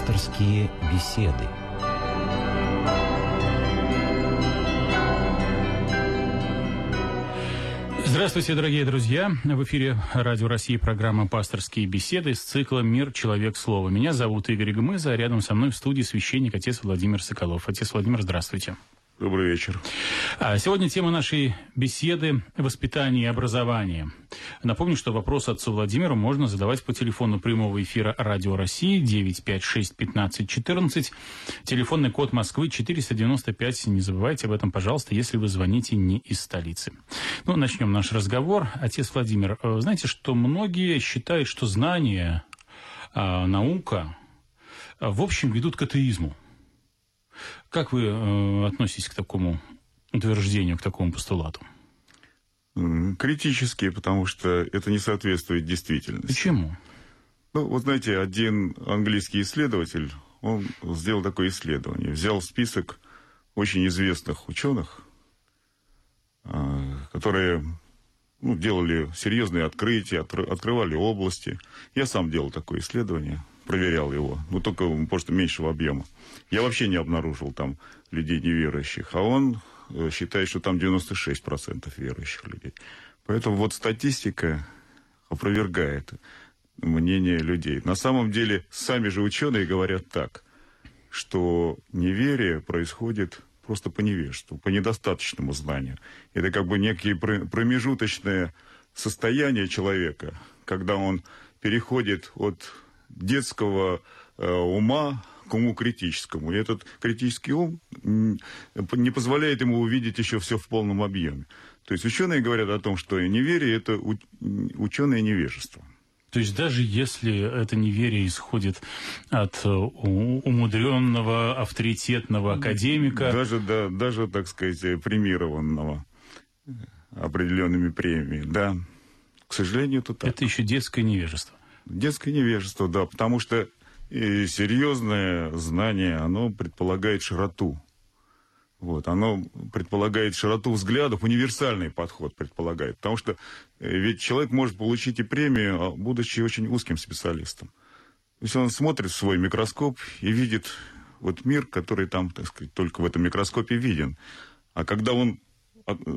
Пасторские беседы. Здравствуйте, дорогие друзья! В эфире Радио России программа «Пасторские беседы» с цикла «Мир. Человек. Слово». Меня зовут Игорь Гмыза, а рядом со мной в студии священник отец Владимир Соколов. Отец Владимир, здравствуйте. Добрый вечер. А, сегодня тема нашей беседы – воспитание и образование. Напомню, что вопрос отцу Владимиру можно задавать по телефону прямого эфира Радио России 956 15 14, телефонный код Москвы 495. Не забывайте об этом, пожалуйста, если вы звоните не из столицы. Ну, начнем наш разговор. Отец Владимир, э, знаете, что многие считают, что знания, а, наука, а, в общем, ведут к атеизму. Как вы э, относитесь к такому утверждению, к такому постулату? Критически, потому что это не соответствует действительности. Почему? Ну, вот знаете, один английский исследователь, он сделал такое исследование. Взял список очень известных ученых, а, которые ну, делали серьезные открытия, открывали области. Я сам делал такое исследование, проверял его, но только просто меньшего объема. Я вообще не обнаружил там людей неверующих, а он э, считает, что там 96% верующих людей. Поэтому вот статистика опровергает мнение людей. На самом деле, сами же ученые говорят так, что неверие происходит просто по невежеству, по недостаточному знанию. Это как бы некие промежуточное состояние человека, когда он переходит от детского э, ума к уму критическому. И этот критический ум не позволяет ему увидеть еще все в полном объеме. То есть ученые говорят о том, что неверие – это ученое невежество. То есть даже если это неверие исходит от э, умудренного, авторитетного академика... Даже, да, даже так сказать, премированного определенными премиями, да. К сожалению, это так. Это еще детское невежество. Детское невежество, да, потому что и серьезное знание, оно предполагает широту. Вот, оно предполагает широту взглядов, универсальный подход предполагает. Потому что э, ведь человек может получить и премию, а, будучи очень узким специалистом. То есть он смотрит в свой микроскоп и видит вот мир, который там, так сказать, только в этом микроскопе виден. А когда он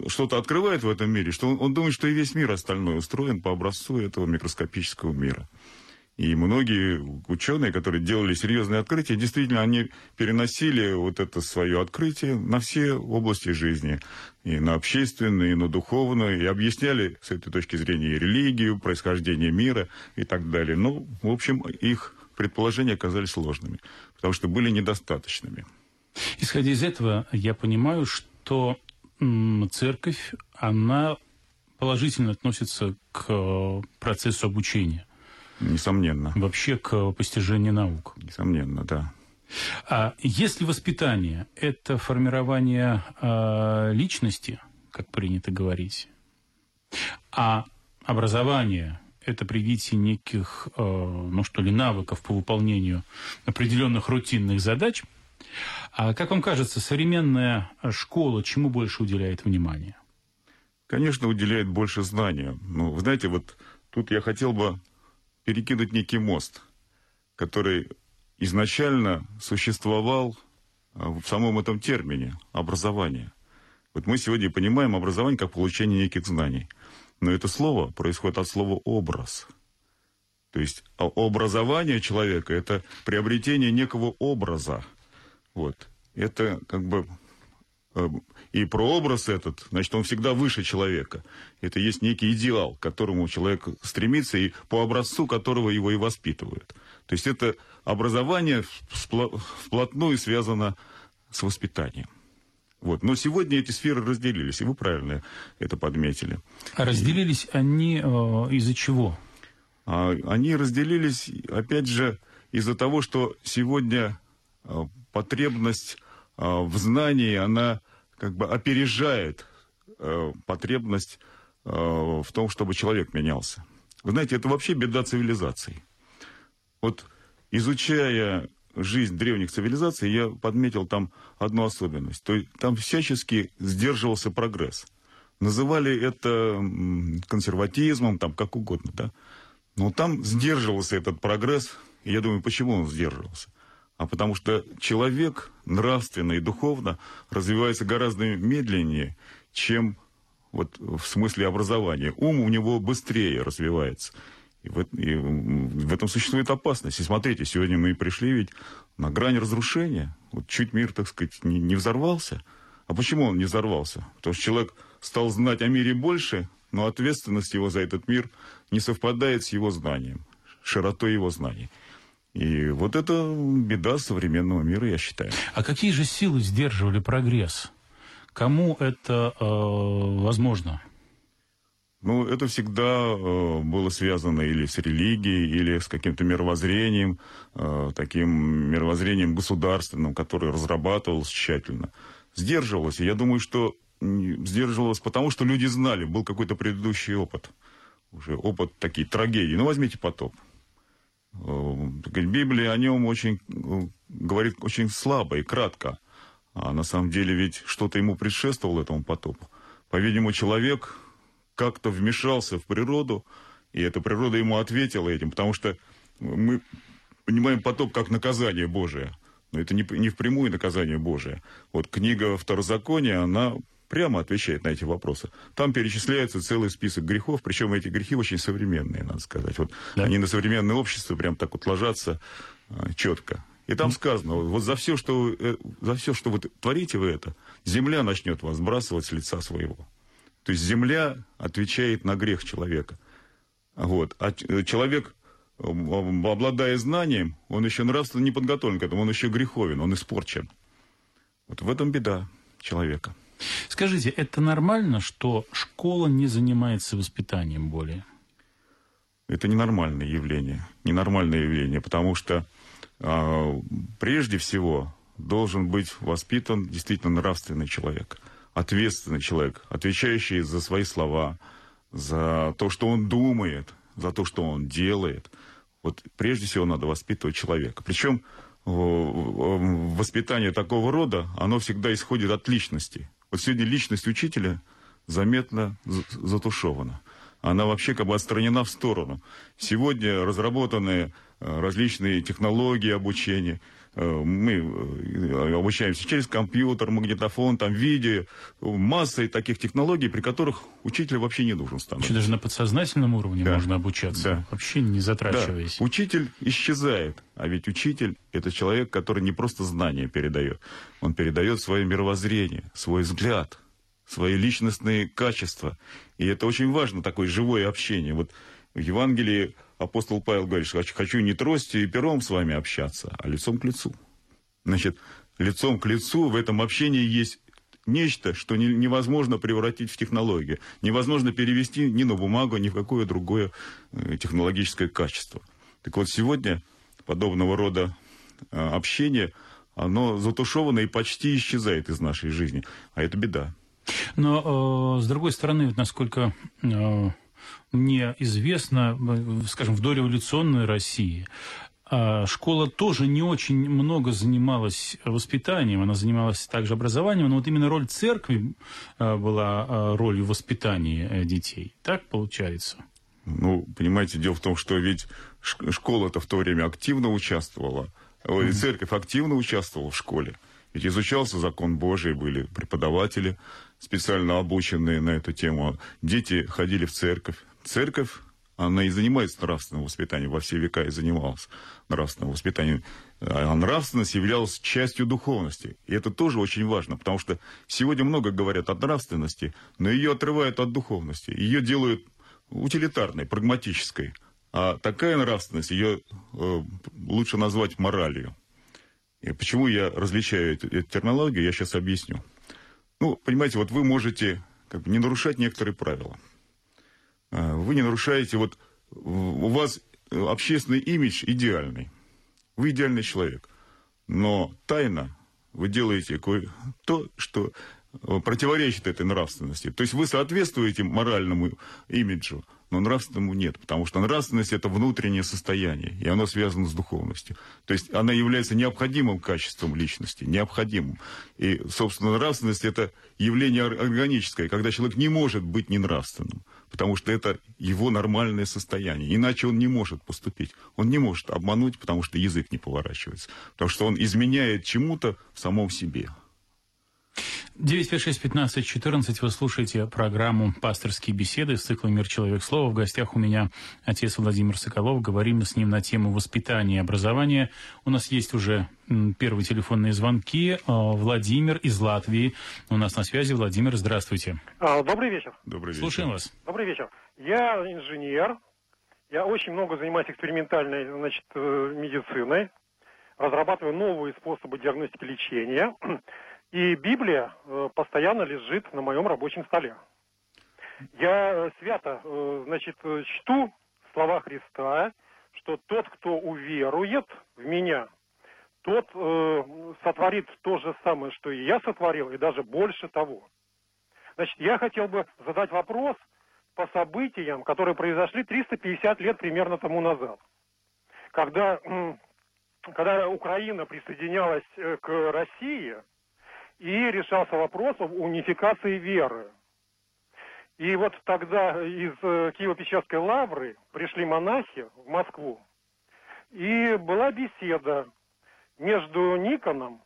что-то открывает в этом мире, что он, он думает, что и весь мир остальной устроен по образцу этого микроскопического мира. И многие ученые, которые делали серьезные открытия, действительно, они переносили вот это свое открытие на все области жизни. И на общественную, и на духовную, и объясняли с этой точки зрения и религию, происхождение мира и так далее. Ну, в общем, их предположения оказались сложными, потому что были недостаточными. Исходя из этого, я понимаю, что церковь, она положительно относится к э, процессу обучения. Несомненно. Вообще к постижению наук. Несомненно, да. А если воспитание – это формирование э, личности, как принято говорить, а образование – это привитие неких, э, ну что ли, навыков по выполнению определенных рутинных задач, а как вам кажется, современная школа чему больше уделяет внимание? Конечно, уделяет больше знания. Ну, вы знаете, вот тут я хотел бы перекинуть некий мост, который изначально существовал а, в самом этом термине образование. Вот мы сегодня понимаем образование как получение неких знаний. Но это слово происходит от слова «образ». То есть а образование человека – это приобретение некого образа. Вот. Это как бы Э, и прообраз этот, значит, он всегда выше человека. Это есть некий идеал, к которому человек стремится, и по образцу которого его и воспитывают. То есть это образование вплотную связано с воспитанием. Вот. Но сегодня эти сферы разделились, и вы правильно это подметили. А разделились они э, из-за чего? А, они разделились, опять же, из-за того, что сегодня потребность а, в знании, она как бы опережает э, потребность э, в том, чтобы человек менялся. Вы знаете, это вообще беда цивилизаций. Вот изучая жизнь древних цивилизаций, я подметил там одну особенность. То есть там всячески сдерживался прогресс. Называли это консерватизмом, там как угодно, да. Но там сдерживался этот прогресс. И я думаю, почему он сдерживался? А потому что человек нравственно и духовно развивается гораздо медленнее, чем вот в смысле образования. Ум у него быстрее развивается. И в, и в этом существует опасность. И смотрите, сегодня мы пришли ведь на грань разрушения. Вот чуть мир, так сказать, не, не взорвался. А почему он не взорвался? Потому что человек стал знать о мире больше, но ответственность его за этот мир не совпадает с его знанием, широтой его знаний. И вот это беда современного мира, я считаю. А какие же силы сдерживали прогресс? Кому это э, возможно? Ну, это всегда э, было связано или с религией, или с каким-то мировоззрением, э, таким мировоззрением государственным, которое разрабатывалось тщательно. Сдерживалось. И я думаю, что сдерживалось потому, что люди знали, был какой-то предыдущий опыт. Уже опыт такие трагедии. Ну, возьмите потоп. Э, Библия о нем очень э, говорит очень слабо и кратко. А на самом деле ведь что-то ему предшествовало этому потопу. По-видимому, человек как-то вмешался в природу, и эта природа ему ответила этим, потому что мы понимаем потоп как наказание Божие. Но это не, не впрямую наказание Божие. Вот книга Второзакония, она прямо отвечает на эти вопросы. Там перечисляется целый список грехов, причем эти грехи очень современные, надо сказать. Вот да. Они на современное общество прям так вот ложатся а, четко. И там сказано, вот за все, что, э, за все, что вы творите вы это, земля начнет вас сбрасывать с лица своего. То есть земля отвечает на грех человека. Вот. А э, человек, обладая знанием, он еще нравственно не подготовлен к этому, он еще греховен, он испорчен. Вот в этом беда человека. Скажите, это нормально, что школа не занимается воспитанием более? Это ненормальное явление. Ненормальное явление, потому что а, прежде всего должен быть воспитан действительно нравственный человек, ответственный человек, отвечающий за свои слова, за то, что он думает, за то, что он делает. Вот прежде всего надо воспитывать человека. Причем воспитание такого рода, оно всегда исходит от личности. Вот сегодня личность учителя заметно затушевана. Она вообще как бы отстранена в сторону. Сегодня разработанные э, различные технологии обучения. Э, мы э, обучаемся через компьютер, магнитофон, там, видео, массой таких технологий, при которых учитель вообще не должен становиться. Еще даже на подсознательном уровне да. можно обучаться, да. вообще не затрачиваясь. Да. Учитель исчезает, а ведь учитель – это человек, который не просто знания передает, он передает свое мировоззрение, свой взгляд, свои личностные качества. И это очень важно, такое живое общение. Вот в Евангелии апостол Павел говорит, что хочу не тростью и пером с вами общаться, а лицом к лицу. Значит, лицом к лицу в этом общении есть нечто, что не, невозможно превратить в технологию. Невозможно перевести ни на бумагу, ни в какое другое э, технологическое качество. Так вот, сегодня подобного рода э, общение, оно затушевано и почти исчезает из нашей жизни. А это беда. Но, э, с другой стороны, насколько э, мне известно, э, скажем, в дореволюционной России э, школа тоже не очень много занималась воспитанием, она занималась также образованием, но вот именно роль церкви э, была э, ролью воспитания детей. Так получается? Ну, понимаете, дело в том, что ведь школа-то в то время активно участвовала, mm-hmm. церковь активно участвовала в школе. Ведь изучался закон Божий, были преподаватели, специально обученные на эту тему. Дети ходили в церковь. Церковь, она и занимается нравственным воспитанием, во все века и занималась нравственным воспитанием. А нравственность являлась частью духовности. И это тоже очень важно, потому что сегодня много говорят о нравственности, но ее отрывают от духовности. Ее делают утилитарной, прагматической. А такая нравственность, ее э, лучше назвать моралью. И почему я различаю эту, эту терминологию, я сейчас объясню. Ну, понимаете, вот вы можете как бы, не нарушать некоторые правила. А, вы не нарушаете, вот у вас общественный имидж идеальный. Вы идеальный человек. Но тайно вы делаете то, что противоречит этой нравственности. То есть вы соответствуете моральному имиджу, но нравственному нет, потому что нравственность – это внутреннее состояние, и оно связано с духовностью. То есть она является необходимым качеством личности, необходимым. И, собственно, нравственность – это явление органическое, когда человек не может быть ненравственным. потому что это его нормальное состояние. Иначе он не может поступить. Он не может обмануть, потому что язык не поворачивается. Потому что он изменяет чему-то в самом себе. 956-15-14 вы слушаете программу «Пасторские беседы» с циклом «Мир. Человек. Слово». В гостях у меня отец Владимир Соколов. Говорим с ним на тему воспитания и образования. У нас есть уже первые телефонные звонки. А, Владимир из Латвии у нас на связи. Владимир, здравствуйте. А, добрый вечер. Добрый вечер. Слушаем вас. Добрый вечер. Я инженер. Я очень много занимаюсь экспериментальной значит, э, медициной. Разрабатываю новые способы диагностики лечения. И Библия э, постоянно лежит на моем рабочем столе. Я э, свято, э, значит, чту слова Христа, что тот, кто уверует в меня, тот э, сотворит то же самое, что и я сотворил, и даже больше того. Значит, я хотел бы задать вопрос по событиям, которые произошли 350 лет примерно тому назад. Когда, когда Украина присоединялась к России, и решался вопрос об унификации веры. И вот тогда из э, Киево-Печерской лавры пришли монахи в Москву, и была беседа между Никоном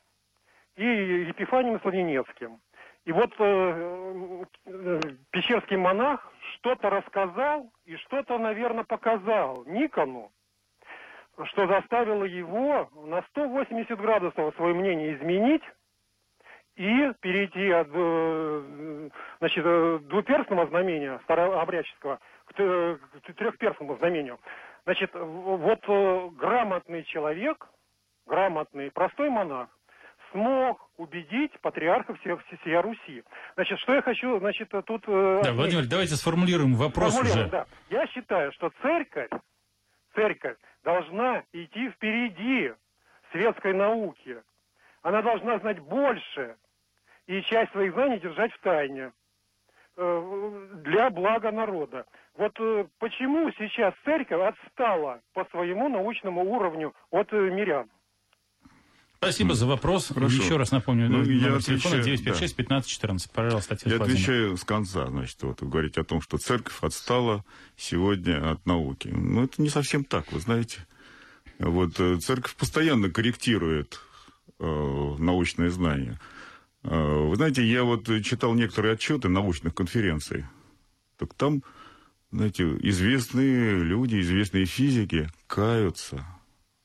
и Епифанием Славенецким. И вот э, э, пещерский монах что-то рассказал и что-то, наверное, показал Никону, что заставило его на 180 градусов свое мнение изменить и перейти от э, значит, э, двуперстного знамения старообрядческого к, к трехперстному знамению. Значит, вот э, грамотный человек, грамотный, простой монах, смог убедить патриарха всех всея Руси. Значит, что я хочу, значит, тут... Да, Владимир, давайте сформулируем вопрос сформулируем, уже. Да. Я считаю, что церковь, церковь должна идти впереди светской науки. Она должна знать больше, и часть своих знаний держать в тайне э, для блага народа. Вот э, почему сейчас церковь отстала по своему научному уровню от э, мирян? Спасибо за вопрос. Хорошо. Еще раз напомню, ну, номер я телефона отвечаю, 956 15 14. Пожалуйста, отец Я Владимир. отвечаю с конца, значит, вот вы говорите о том, что церковь отстала сегодня от науки. Ну, это не совсем так, вы знаете. Вот церковь постоянно корректирует э, научные знания. А, вы знаете, я вот читал некоторые отчеты научных конференций. Так там, знаете, известные люди, известные физики каются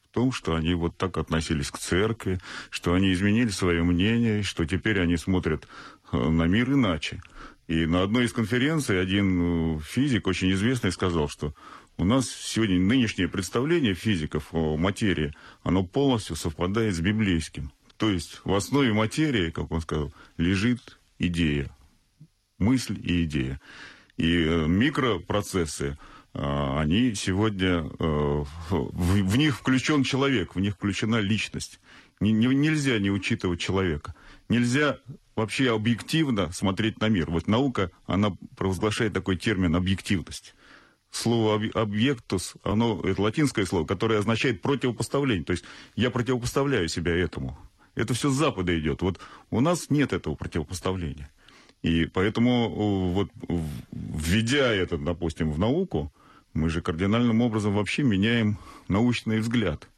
в том, что они вот так относились к церкви, что они изменили свое мнение, что теперь они смотрят э, на мир иначе. И на одной из конференций один э, физик, очень известный, сказал, что у нас сегодня нынешнее представление физиков о материи, оно полностью совпадает с библейским. То есть в основе материи, как он сказал, лежит идея, мысль и идея. И э, микропроцессы, э, они сегодня, э, в них включен человек, в них включена личность. Нельзя не учитывать человека. Нельзя вообще объективно смотреть на мир. Вот наука, она провозглашает такой термин объективность. Слово объектус, оно, это латинское слово, которое означает противопоставление. То есть я противопоставляю себя этому. Это все с Запада идет. Вот у нас нет этого противопоставления. И поэтому вот введя это, допустим, в науку, мы же кардинальным образом вообще меняем научный взгляд.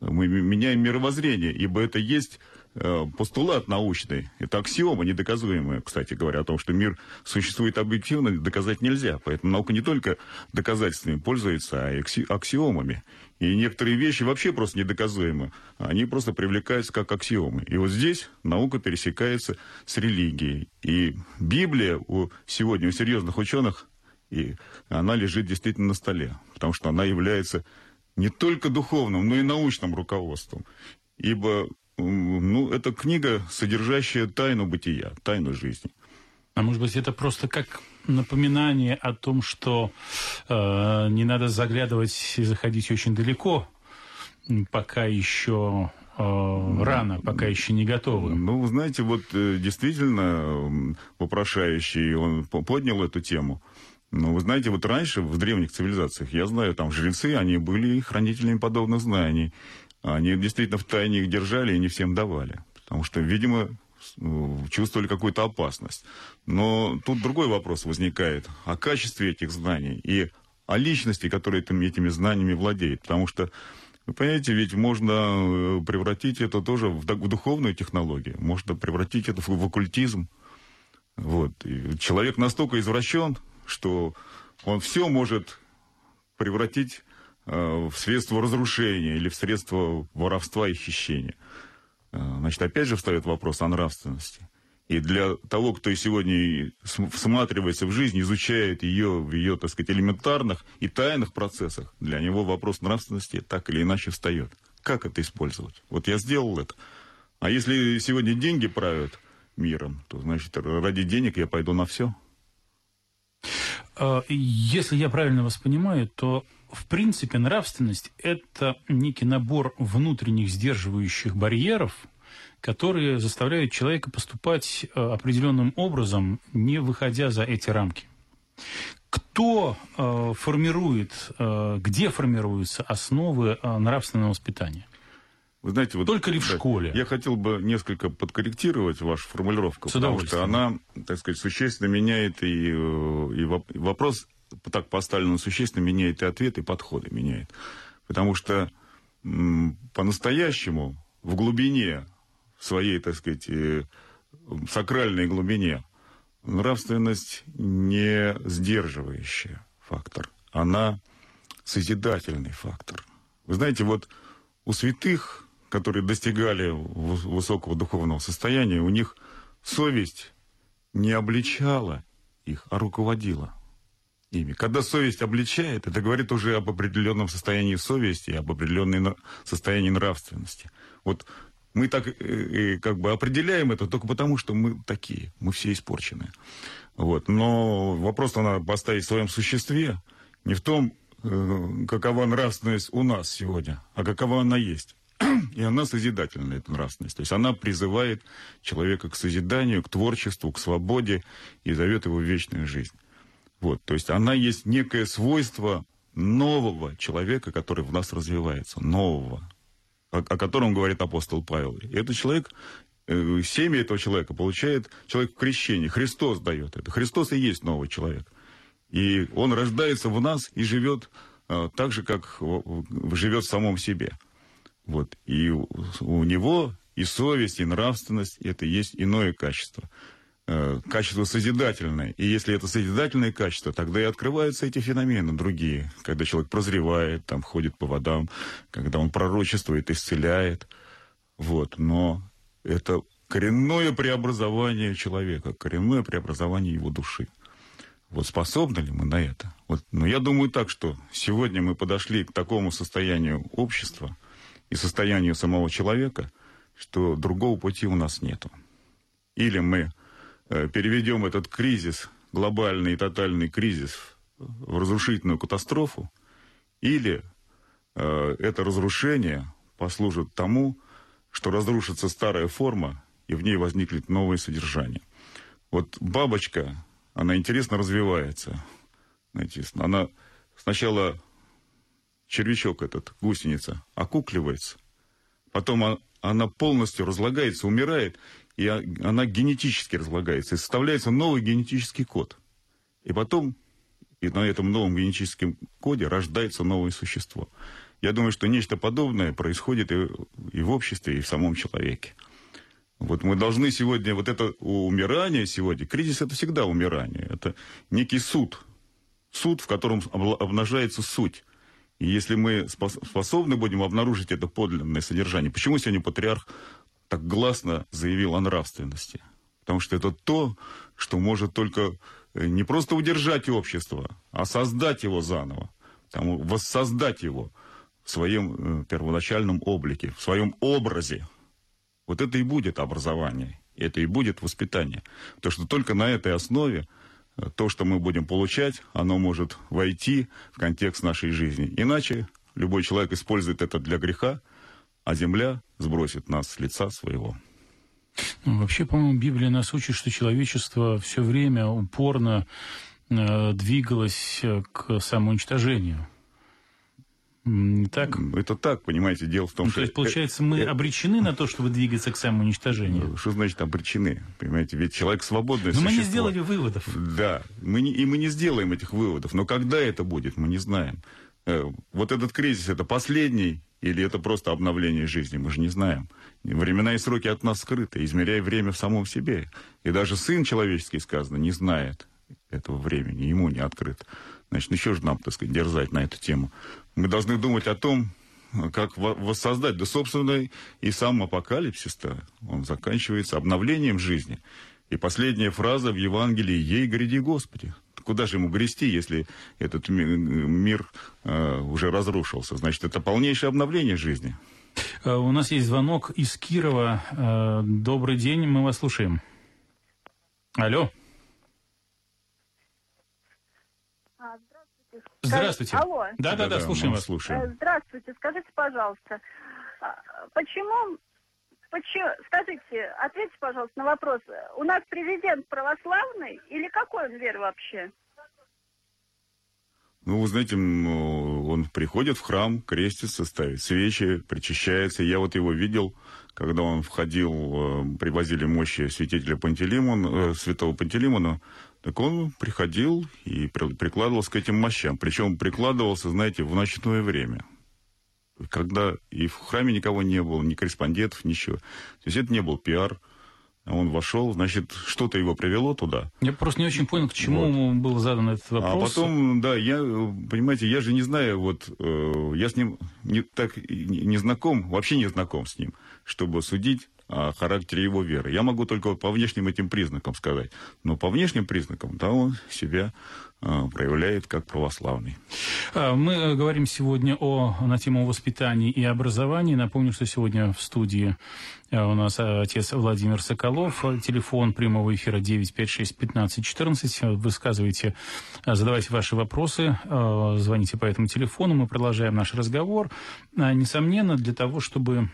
Мы меняем мировоззрение, ибо это есть постулат научный, это аксиома недоказуемая, кстати говоря, о том, что мир существует объективно, доказать нельзя. Поэтому наука не только доказательствами пользуется, а и аксиомами. И некоторые вещи вообще просто недоказуемы. Они просто привлекаются как аксиомы. И вот здесь наука пересекается с религией. И Библия у, сегодня у серьезных ученых, и она лежит действительно на столе. Потому что она является не только духовным, но и научным руководством. Ибо ну, это книга, содержащая тайну бытия, тайну жизни. А может быть, это просто как напоминание о том, что э, не надо заглядывать и заходить очень далеко, пока еще э, рано, пока еще не готовы. Ну, знаете, вот э, действительно вопрошающий, он поднял эту тему. Но вы знаете, вот раньше в древних цивилизациях, я знаю, там жрецы, они были хранителями подобных знаний. Они действительно в тайне их держали и не всем давали. Потому что, видимо, чувствовали какую-то опасность. Но тут другой вопрос возникает о качестве этих знаний и о личности, которая этими, этими знаниями владеет. Потому что, вы понимаете, ведь можно э, превратить это тоже в, духовную технологию, можно превратить это в, в оккультизм. Вот. И человек настолько извращен, что он все может превратить э, в средство разрушения или в средство воровства и хищения. Э, значит, опять же встает вопрос о нравственности. И для того, кто сегодня всматривается в жизнь, изучает ее в ее, так сказать, элементарных и тайных процессах, для него вопрос нравственности так или иначе встает. Как это использовать? Вот я сделал это. А если сегодня деньги правят миром, то, значит, ради денег я пойду на все. А, если я правильно вас понимаю, то в принципе нравственность – это некий набор внутренних сдерживающих барьеров, которые заставляют человека поступать э, определенным образом, не выходя за эти рамки. Кто э, формирует, э, где формируются основы нравственного воспитания? Вы знаете, вот только ли в да, школе? Я хотел бы несколько подкорректировать вашу формулировку, потому что она, так сказать, существенно меняет и, и вопрос так поставлен, существенно меняет и ответ, и подходы меняет. Потому что по-настоящему в глубине своей, так сказать, э, сакральной глубине нравственность не сдерживающая фактор, она созидательный фактор. Вы знаете, вот у святых которые достигали высокого духовного состояния, у них совесть не обличала их, а руководила ими. Когда совесть обличает, это говорит уже об определенном состоянии совести, об определенном состоянии нравственности. Вот мы так э, э, как бы определяем это только потому, что мы такие, мы все испорченные. Вот. Но вопрос надо поставить в своем существе, не в том, э, какова нравственность у нас сегодня, а какова она есть. И она созидательная, эта нравственность. То есть она призывает человека к созиданию, к творчеству, к свободе и зовет его в вечную жизнь. Вот, то есть она есть некое свойство нового человека, который в нас развивается, нового, о, о котором говорит апостол Павел. И этот человек, э, семя этого человека получает человек в крещении. Христос дает это. Христос и есть новый человек. И он рождается в нас и живет э, так же, как живет в самом себе. Вот. И у него и совесть, и нравственность – это есть иное качество. Э, качество созидательное. И если это созидательное качество, тогда и открываются эти феномены другие. Когда человек прозревает, там, ходит по водам, когда он пророчествует, исцеляет. Вот. Но это коренное преобразование человека, коренное преобразование его души. Вот способны ли мы на это? Вот, но я думаю так, что сегодня мы подошли к такому состоянию общества – и состоянию самого человека, что другого пути у нас нету. Или мы переведем этот кризис, глобальный и тотальный кризис, в разрушительную катастрофу, или э, это разрушение послужит тому, что разрушится старая форма, и в ней возникнет новое содержание. Вот бабочка, она интересно развивается. Знаете, она сначала червячок этот, гусеница, окукливается. Потом она полностью разлагается, умирает, и она генетически разлагается, и составляется новый генетический код. И потом и на этом новом генетическом коде рождается новое существо. Я думаю, что нечто подобное происходит и, и в обществе, и в самом человеке. Вот мы должны сегодня, вот это умирание сегодня, кризис это всегда умирание, это некий суд, суд, в котором обнажается суть. И если мы способны будем обнаружить это подлинное содержание, почему сегодня патриарх так гласно заявил о нравственности? Потому что это то, что может только э, не просто удержать общество, а создать его заново, там, воссоздать его в своем э, первоначальном облике, в своем образе. Вот это и будет образование, это и будет воспитание. Потому что только на этой основе то, что мы будем получать, оно может войти в контекст нашей жизни. Иначе любой человек использует это для греха, а земля сбросит нас с лица своего. Ну, вообще, по-моему, Библия нас учит, что человечество все время упорно э, двигалось э, к самоуничтожению. Не так? Это так, понимаете, дело в том, ну, что... То есть, получается, мы обречены на то, чтобы двигаться к самоуничтожению? Что значит обречены? Понимаете, ведь человек свободный Но мы не сделали выводов. Да, мы не, и мы не сделаем этих выводов. Но когда это будет, мы не знаем. Вот этот кризис, это последний или это просто обновление жизни, мы же не знаем. Времена и сроки от нас скрыты, измеряя время в самом себе. И даже Сын человеческий, сказано, не знает этого времени, ему не открыт. Значит, еще же нам, так сказать, дерзать на эту тему. Мы должны думать о том, как воссоздать. Да, собственно, и сам апокалипсис-то, он заканчивается обновлением жизни. И последняя фраза в Евангелии «Ей гряди Господи». Куда же ему грести, если этот мир э, уже разрушился? Значит, это полнейшее обновление жизни. Э, у нас есть звонок из Кирова. Э, добрый день, мы вас слушаем. Алло. А, здравствуйте. Здравствуйте. Алло. Да-да-да, слушаем вас. Слушаем. Здравствуйте. Скажите, пожалуйста, а, почему Почему? Скажите, ответьте, пожалуйста, на вопрос. У нас президент православный или какой он веры вообще? Ну, вы знаете, он приходит в храм, крестится, ставит свечи, причащается. Я вот его видел, когда он входил, э, привозили мощи святителя Пантелеймона, э, святого Пантелеймона, так он приходил и прикладывался к этим мощам. Причем прикладывался, знаете, в ночное время когда и в храме никого не было, ни корреспондентов, ничего. То есть это не был пиар. Он вошел, значит, что-то его привело туда. Я просто не очень понял, к чему вот. был задан этот а вопрос. А потом, да, я, понимаете, я же не знаю, вот, э, я с ним не так не знаком, вообще не знаком с ним, чтобы судить характере его веры. Я могу только по внешним этим признакам сказать. Но по внешним признакам, да, он себя э, проявляет как православный. А, мы э, говорим сегодня о, на тему воспитания и образования. Напомню, что сегодня в студии э, у нас отец Владимир Соколов. Телефон прямого эфира 956-1514. Высказывайте, задавайте ваши вопросы, звоните по этому телефону. Мы продолжаем наш разговор. Несомненно, для того, чтобы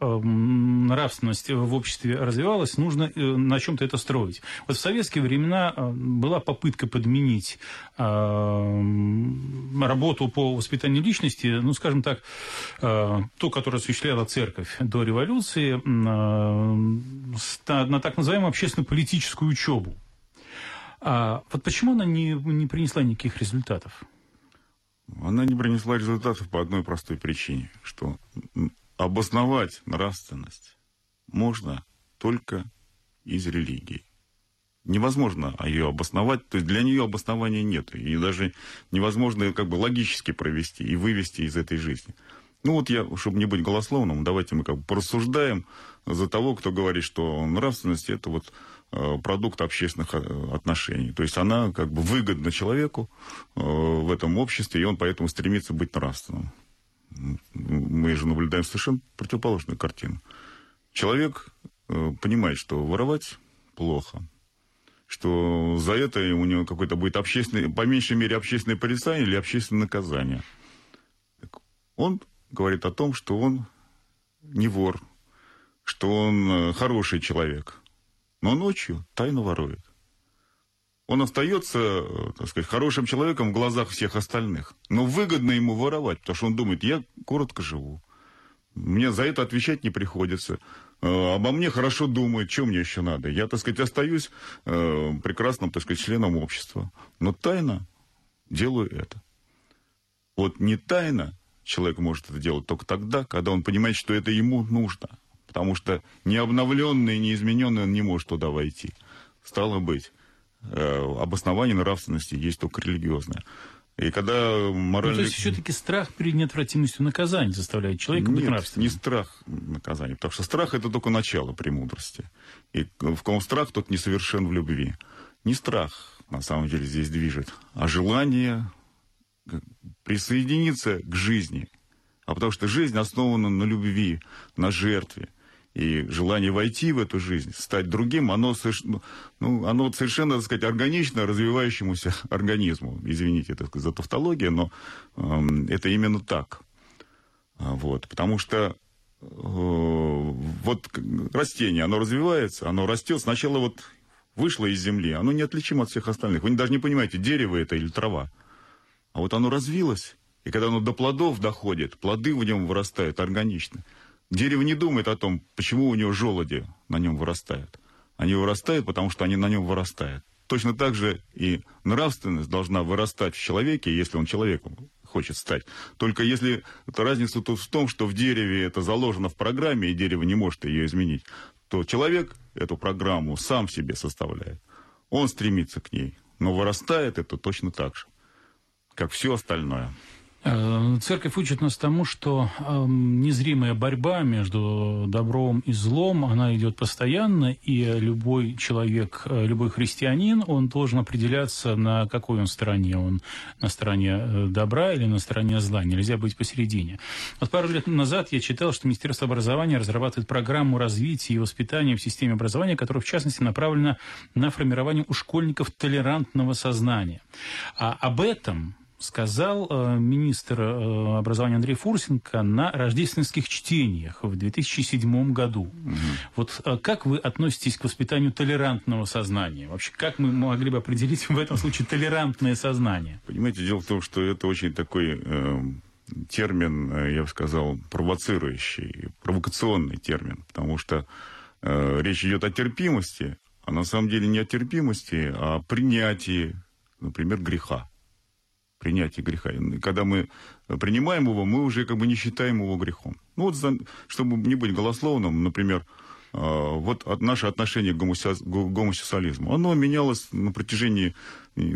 нравственность в обществе развивалась, нужно э, на чем-то это строить. Вот в советские времена э, была попытка подменить эм, работу по воспитанию личности, ну, скажем так, э, ту, которую осуществляла церковь до революции, на так называемую общественно-политическую учебу. А вот почему она не, не принесла никаких результатов? Она не принесла результатов по одной простой причине, что обосновать нравственность можно только из религии. Невозможно ее обосновать, то есть для нее обоснования нет, и даже невозможно как бы логически провести и вывести из этой жизни. Ну вот я, чтобы не быть голословным, давайте мы как бы порассуждаем за того, кто говорит, что нравственность это вот э, продукт общественных э, отношений. То есть она как бы выгодна человеку э, в этом обществе, и он поэтому стремится быть нравственным мы же наблюдаем совершенно противоположную картину. Человек э, понимает, что воровать плохо, что за это у него какой-то будет общественный, по меньшей мере, общественное порицание или общественное наказание. Он говорит о том, что он не вор, что он э, хороший человек, но ночью тайно ворует он остается, э, так сказать, хорошим человеком в глазах всех остальных. Но выгодно ему воровать, потому что он думает, я коротко живу. Мне за это отвечать не приходится. Э, обо мне хорошо думают, что мне еще надо. Я, так сказать, остаюсь э, прекрасным, так сказать, членом общества. Но тайно делаю это. Вот не тайно человек может это делать только тогда, когда он понимает, что это ему нужно. Потому что не обновленный, не измененный он не может туда войти. Стало быть, обоснование нравственности есть только религиозное. И когда моральный... Ну, то есть все-таки страх перед неотвратимостью наказания заставляет человека Нет, быть нравственным? не страх наказания, потому что страх это только начало премудрости. И в ком страх, тот несовершен в любви. Не страх, на самом деле, здесь движет, а желание присоединиться к жизни. А потому что жизнь основана на любви, на жертве. И желание войти в эту жизнь, стать другим, оно, ну, ну, оно совершенно, так сказать, органично развивающемуся организму. Извините так сказать, за тавтологию, но э, это именно так. А, вот, потому что э, вот растение, оно развивается, оно растет, сначала вот вышло из земли, оно неотличимо от всех остальных. Вы даже не понимаете, дерево это или трава. А вот оно развилось, И когда оно до плодов доходит, плоды в нем вырастают органично. Дерево не думает о том, почему у него желуди на нем вырастают. Они вырастают, потому что они на нем вырастают. Точно так же и нравственность должна вырастать в человеке, если он человеком хочет стать. Только если разница тут в том, что в дереве это заложено в программе, и дерево не может ее изменить, то человек эту программу сам себе составляет. Он стремится к ней, но вырастает это точно так же, как все остальное. Э, церковь учит нас тому, что эм, незримая борьба между добром и злом, она идет постоянно, и любой человек, э, любой христианин, он должен определяться, на какой он стороне. Он на стороне э, добра или на стороне зла. Нельзя быть посередине. Вот пару лет назад я читал, что Министерство образования разрабатывает программу развития и воспитания в системе образования, которая, в частности, направлена на формирование у школьников толерантного сознания. А об этом сказал э, министр э, образования Андрей Фурсенко на рождественских чтениях в 2007 году. Угу. Вот э, как вы относитесь к воспитанию толерантного сознания? Вообще, как мы могли бы определить в этом случае толерантное сознание? Понимаете, дело в том, что это очень такой э, термин, э, я бы сказал, провоцирующий, провокационный термин, потому что э, речь идет о терпимости, а на самом деле не о терпимости, а о принятии, например, греха принятие греха. И когда мы принимаем его, мы уже как бы не считаем его грехом. Ну вот, чтобы не быть голословным, например, а, вот наше отношение к гомосексуализму, оно менялось на протяжении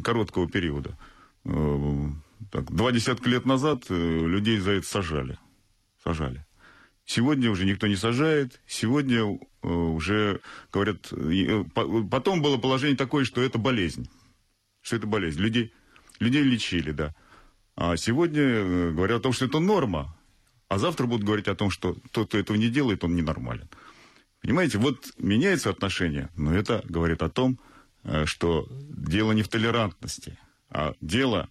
короткого периода. А, так, два десятка лет назад э, людей за это сажали. Сажали. Сегодня уже никто не сажает. Сегодня э, уже говорят... Э, потом было положение такое, что это болезнь. Что это болезнь. Людей Людей лечили, да. А сегодня э, говорят о том, что это норма, а завтра будут говорить о том, что тот, кто этого не делает, он ненормален. Понимаете, вот меняется отношение, но это говорит о том, э, что дело не в толерантности, а дело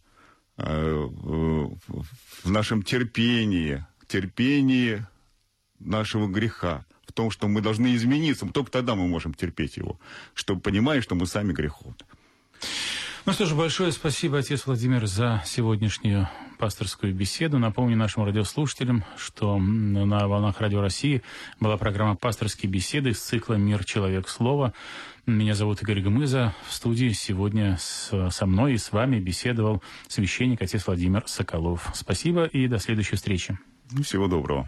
э, в нашем терпении, терпении нашего греха, в том, что мы должны измениться. Только тогда мы можем терпеть его, чтобы понимая, что мы сами греховны. Ну что ж, большое спасибо, отец Владимир, за сегодняшнюю пасторскую беседу. Напомню нашим радиослушателям, что на «Волнах Радио России» была программа «Пасторские беседы» из цикла «Мир. Человек. Слово». Меня зовут Игорь Гмыза. В студии сегодня с, со мной и с вами беседовал священник отец Владимир Соколов. Спасибо и до следующей встречи. Всего доброго.